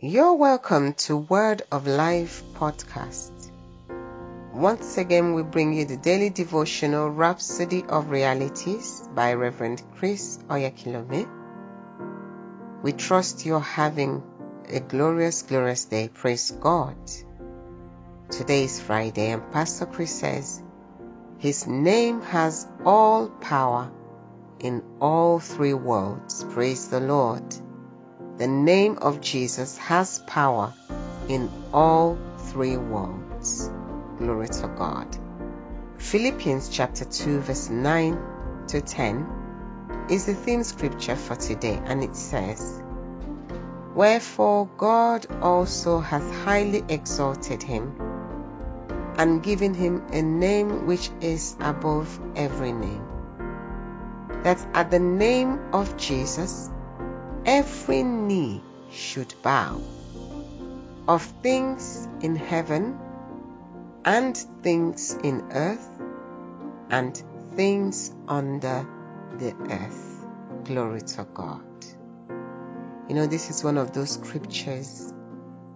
You're welcome to Word of Life podcast. Once again, we bring you the daily devotional Rhapsody of Realities by Reverend Chris Oyakhilome. We trust you're having a glorious, glorious day. Praise God. Today is Friday, and Pastor Chris says, His name has all power in all three worlds. Praise the Lord. The name of Jesus has power in all three worlds. Glory to God. Philippians chapter 2 verse 9 to 10 is the theme scripture for today and it says, Wherefore God also hath highly exalted him and given him a name which is above every name that at the name of Jesus every knee should bow of things in heaven and things in earth and things under the earth. Glory to God. You know, this is one of those scriptures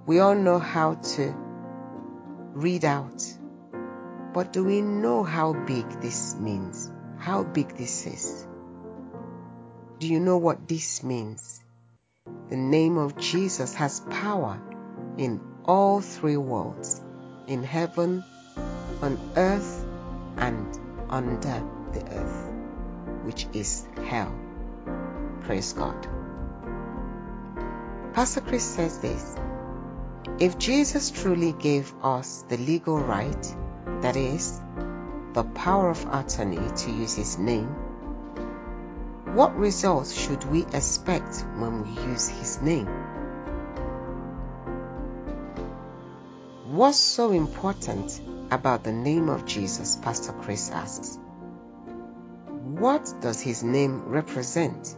we all know how to read out. But do we know how big this means? How big this is? Do you know what this means? The name of Jesus has power in all three worlds in heaven, on earth, and under the earth, which is hell. Praise God. Pastor Chris says this If Jesus truly gave us the legal right, that is, the power of attorney to use his name, what results should we expect when we use his name? What's so important about the name of Jesus? Pastor Chris asks. What does his name represent?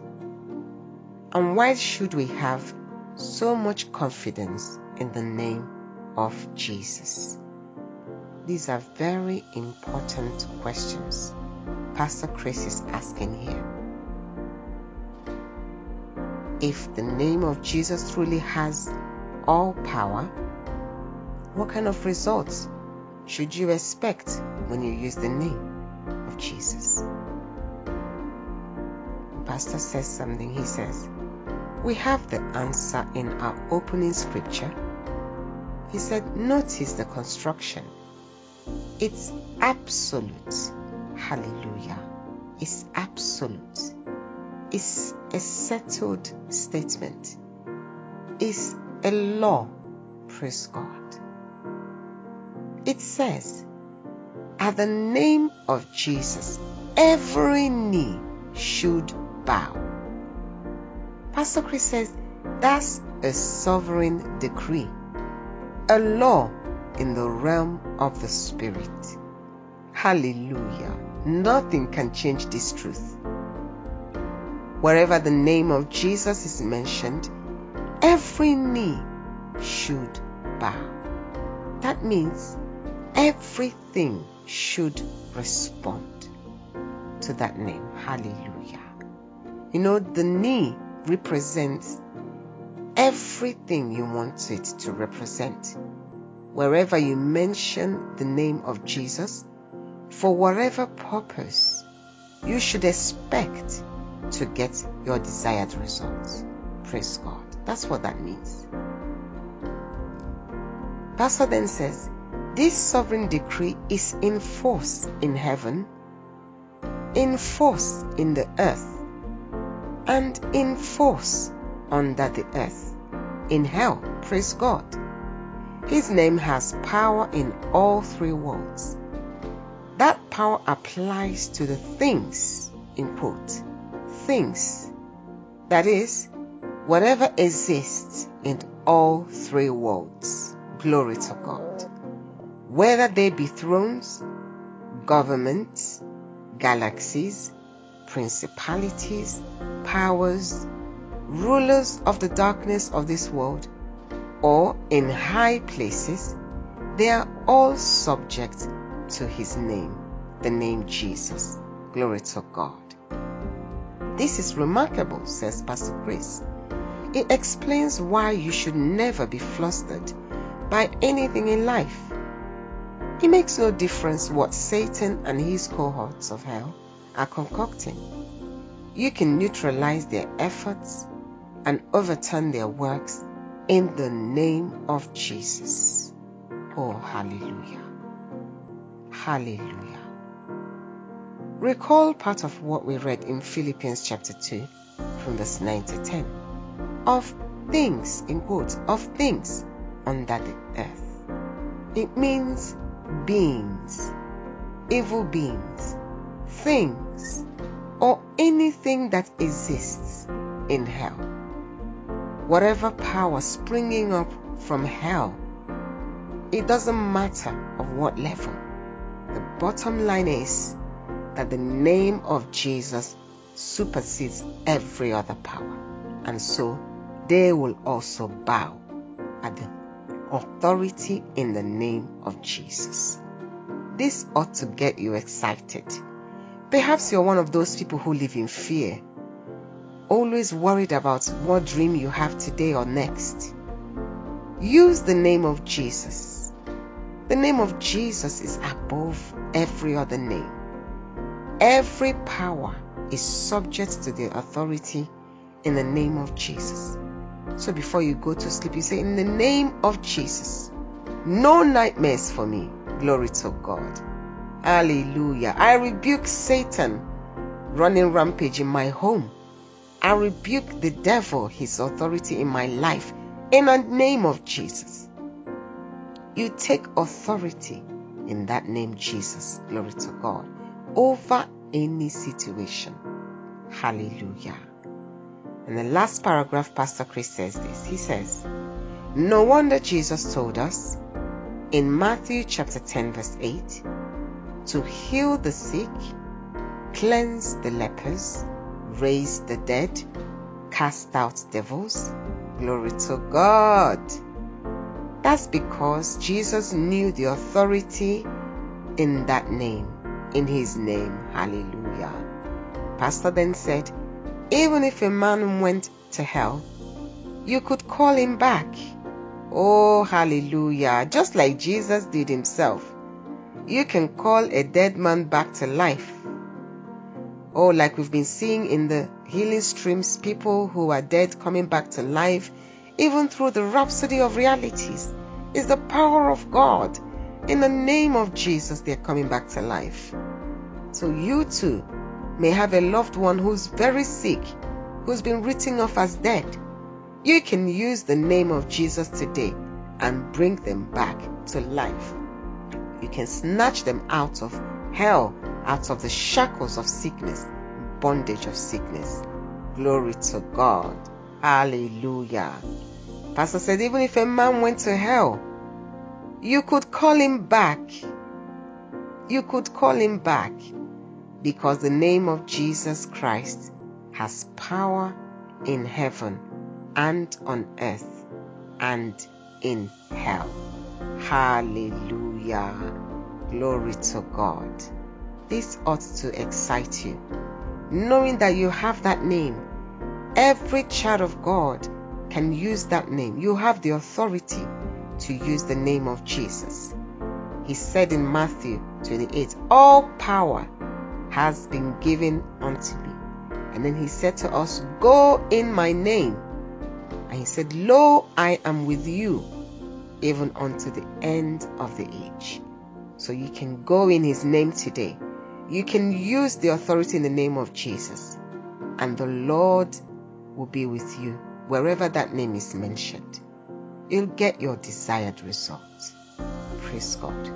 And why should we have so much confidence in the name of Jesus? These are very important questions Pastor Chris is asking here if the name of Jesus truly has all power, what kind of results should you expect when you use the name of Jesus? Pastor says something. He says, We have the answer in our opening scripture. He said, Notice the construction. It's absolute. Hallelujah. It's absolute is a settled statement, is a law. Praise God. It says, at the name of Jesus, every knee should bow. Pastor Chris says that's a sovereign decree, a law in the realm of the Spirit. Hallelujah. Nothing can change this truth. Wherever the name of Jesus is mentioned, every knee should bow. That means everything should respond to that name. Hallelujah. You know, the knee represents everything you want it to represent. Wherever you mention the name of Jesus, for whatever purpose, you should expect to get your desired results. Praise God. That's what that means. Pastor then says, this sovereign decree is in force in heaven, in force in the earth, and in force under the earth, in hell. Praise God. His name has power in all three worlds. That power applies to the things, in quote, things. That is, whatever exists in all three worlds. Glory to God. Whether they be thrones, governments, galaxies, principalities, powers, rulers of the darkness of this world, or in high places, they are all subject to his name, the name Jesus. Glory to God. This is remarkable, says Pastor Chris. It explains why you should never be flustered by anything in life. It makes no difference what Satan and his cohorts of hell are concocting. You can neutralize their efforts and overturn their works in the name of Jesus. Oh, hallelujah. Hallelujah. Recall part of what we read in Philippians chapter 2 from verse 9 to 10 of things, in quotes, of things under the earth. It means beings, evil beings, things, or anything that exists in hell. Whatever power springing up from hell, it doesn't matter of what level. The bottom line is that the name of Jesus supersedes every other power. And so they will also bow at the authority in the name of Jesus. This ought to get you excited. Perhaps you're one of those people who live in fear, always worried about what dream you have today or next. Use the name of Jesus. The name of Jesus is above every other name. Every power is subject to the authority in the name of Jesus. So before you go to sleep, you say, In the name of Jesus, no nightmares for me. Glory to God. Hallelujah. I rebuke Satan running rampage in my home. I rebuke the devil, his authority in my life, in the name of Jesus. You take authority in that name, Jesus. Glory to God. Over any situation. Hallelujah. And the last paragraph, Pastor Chris says this. He says, No wonder Jesus told us in Matthew chapter 10, verse 8, to heal the sick, cleanse the lepers, raise the dead, cast out devils. Glory to God. That's because Jesus knew the authority in that name, in his name. Hallelujah. Pastor then said, even if a man went to hell, you could call him back. Oh, hallelujah. Just like Jesus did himself. You can call a dead man back to life. Oh, like we've been seeing in the healing streams, people who are dead coming back to life, even through the rhapsody of realities, is the power of God. In the name of Jesus, they're coming back to life. So you too may have a loved one who's very sick, who's been written off as dead. You can use the name of Jesus today and bring them back to life. You can snatch them out of hell, out of the shackles of sickness, bondage of sickness. Glory to God. Hallelujah. Pastor said, even if a man went to hell, you could call him back. You could call him back because the name of Jesus Christ has power in heaven and on earth and in hell. Hallelujah. Glory to God. This ought to excite you. Knowing that you have that name, every child of God can use that name. You have the authority to use the name of Jesus. He said in Matthew 28, All power has been given unto me. And then he said to us, Go in my name. And he said, Lo, I am with you, even unto the end of the age. So you can go in his name today. You can use the authority in the name of Jesus. And the Lord will be with you wherever that name is mentioned. You'll get your desired result. Praise God.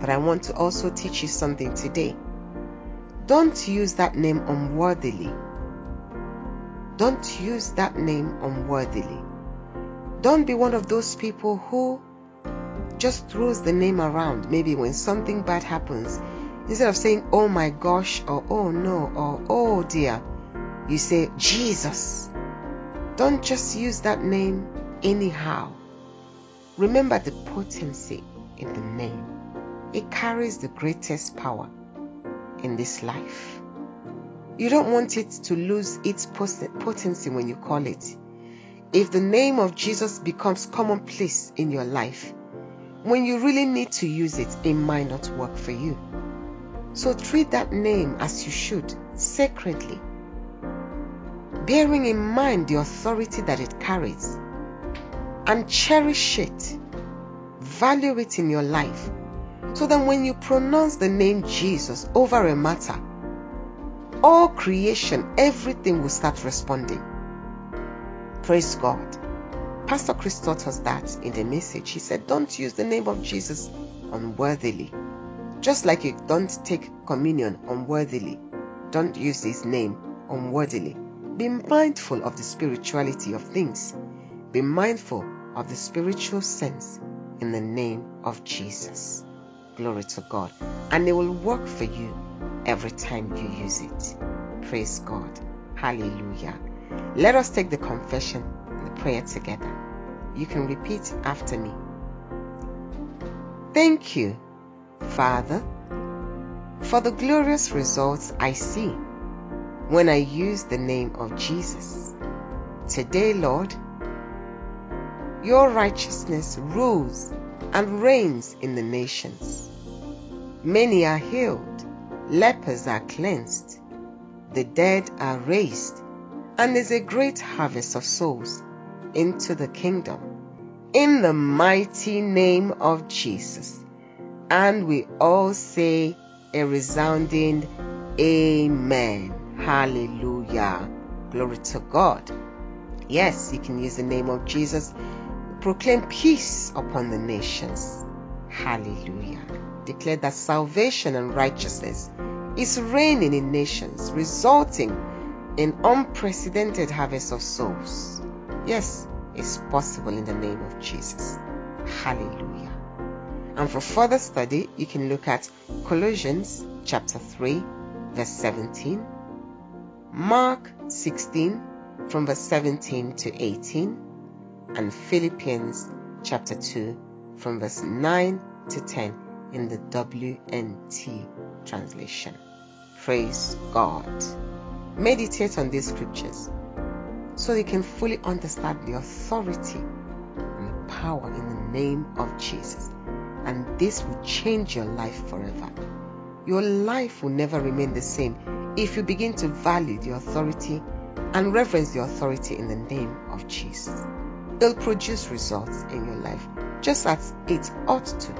But I want to also teach you something today. Don't use that name unworthily. Don't use that name unworthily. Don't be one of those people who just throws the name around. Maybe when something bad happens, instead of saying, oh my gosh, or oh no, or oh dear, you say, Jesus. Don't just use that name anyhow. Remember the potency in the name. It carries the greatest power in this life. You don't want it to lose its potency when you call it. if the name of Jesus becomes commonplace in your life, when you really need to use it, it might not work for you. So treat that name as you should, sacredly, bearing in mind the authority that it carries, and cherish it, value it in your life, so that when you pronounce the name Jesus over a matter, all creation, everything will start responding. Praise God. Pastor Chris taught us that in the message. He said, Don't use the name of Jesus unworthily. Just like you don't take communion unworthily, don't use his name unworthily. Be mindful of the spirituality of things. Be mindful of the spiritual sense in the name of Jesus. Glory to God. And it will work for you every time you use it. Praise God. Hallelujah. Let us take the confession and the prayer together. You can repeat after me. Thank you, Father, for the glorious results I see when I use the name of Jesus. Today, Lord, your righteousness rules and reigns in the nations. Many are healed, lepers are cleansed, the dead are raised, and there's a great harvest of souls into the kingdom. In the mighty name of Jesus. And we all say a resounding Amen. Hallelujah. Glory to God. Yes, you can use the name of Jesus. Proclaim peace upon the nations. Hallelujah. Declare that salvation and righteousness is reigning in nations, resulting in unprecedented harvest of souls. Yes, it's possible in the name of Jesus. Hallelujah. And for further study, you can look at Colossians chapter 3, verse 17, Mark 16, from verse 17 to 18, and Philippians chapter 2, from verse 9 to 10 in the WNT translation. Praise God. Meditate on these scriptures so you can fully understand the authority and the power in the name of Jesus. And this will change your life forever. Your life will never remain the same if you begin to value the authority and reverence the authority in the name of Jesus. It'll produce results in your life just as it ought to.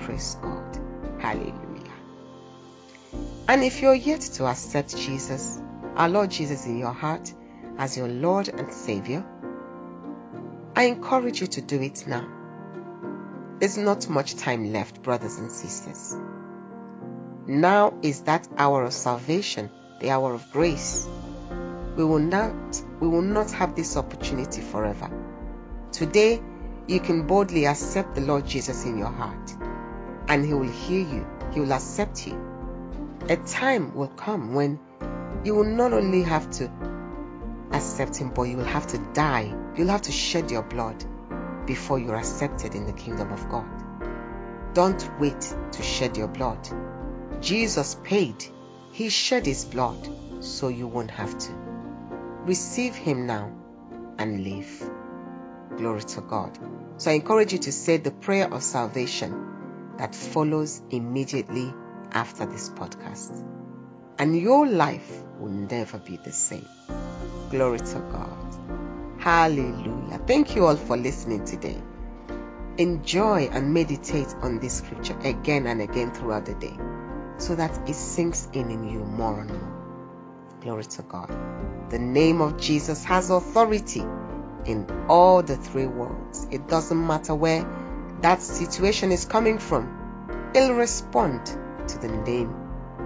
Praise God. Hallelujah. And if you're yet to accept Jesus, our Lord Jesus, in your heart as your Lord and Savior, I encourage you to do it now. There's not much time left, brothers and sisters. Now is that hour of salvation, the hour of grace. We will not we will not have this opportunity forever. Today, you can boldly accept the Lord Jesus in your heart, and he will hear you. He will accept you a time will come when you will not only have to accept Him, but you will have to die. You'll have to shed your blood before you're accepted in the kingdom of God. Don't wait to shed your blood. Jesus paid, He shed His blood, so you won't have to. Receive Him now and live. Glory to God. So I encourage you to say the prayer of salvation that follows immediately after this podcast. And your life will never be the same. Glory to God. Hallelujah. Thank you all for listening today. Enjoy and meditate on this scripture again and again throughout the day so that it sinks in in you more and more. Glory to God. The name of Jesus has authority in all the three worlds. It doesn't matter where that situation is coming from, it'll respond to the name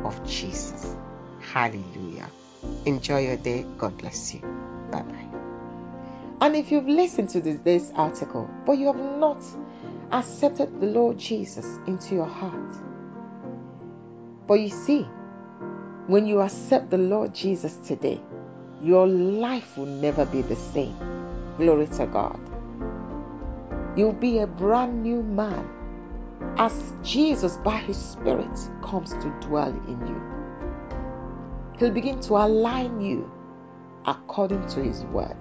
of Jesus. Hallelujah. Enjoy your day. God bless you. Bye bye. And if you've listened to this, this article, but you have not accepted the Lord Jesus into your heart, but you see, when you accept the Lord Jesus today, your life will never be the same. Glory to God. You'll be a brand new man as Jesus, by His Spirit, comes to dwell in you. He'll begin to align you according to His word.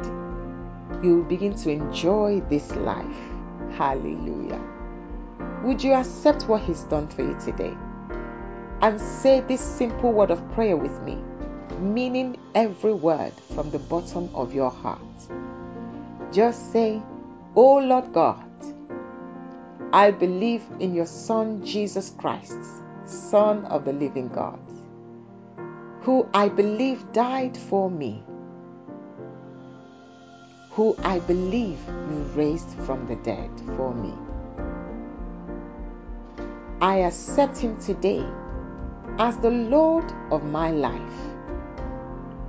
you will begin to enjoy this life. Hallelujah. Would you accept what He's done for you today? And say this simple word of prayer with me, meaning every word from the bottom of your heart. Just say, Oh Lord God, I believe in your Son Jesus Christ, Son of the living God, who I believe died for me who I believe you raised from the dead for me. I accept him today as the Lord of my life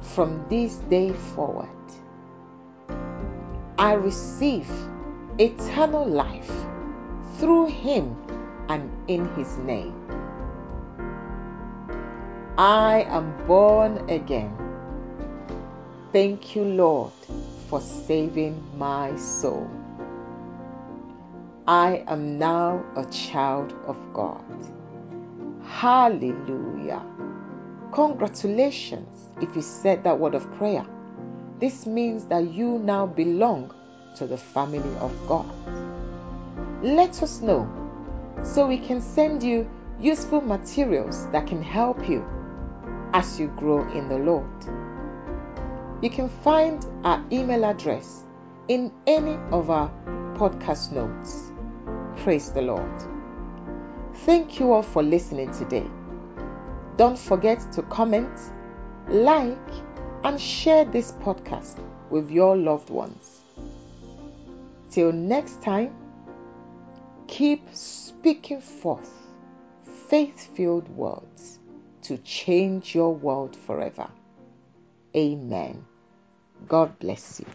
from this day forward. I receive eternal life through him and in his name. I am born again. Thank you, Lord, for saving my soul. I am now a child of God. Hallelujah. Congratulations if you said that word of prayer. This means that you now belong to the family of God. Let us know so we can send you useful materials that can help you as you grow in the Lord. You can find our email address in any of our podcast notes. Praise the Lord. Thank you all for listening today. Don't forget to comment, like, and share this podcast with your loved ones. Till next time, keep speaking forth faith filled words to change your world forever. Amen. God bless you.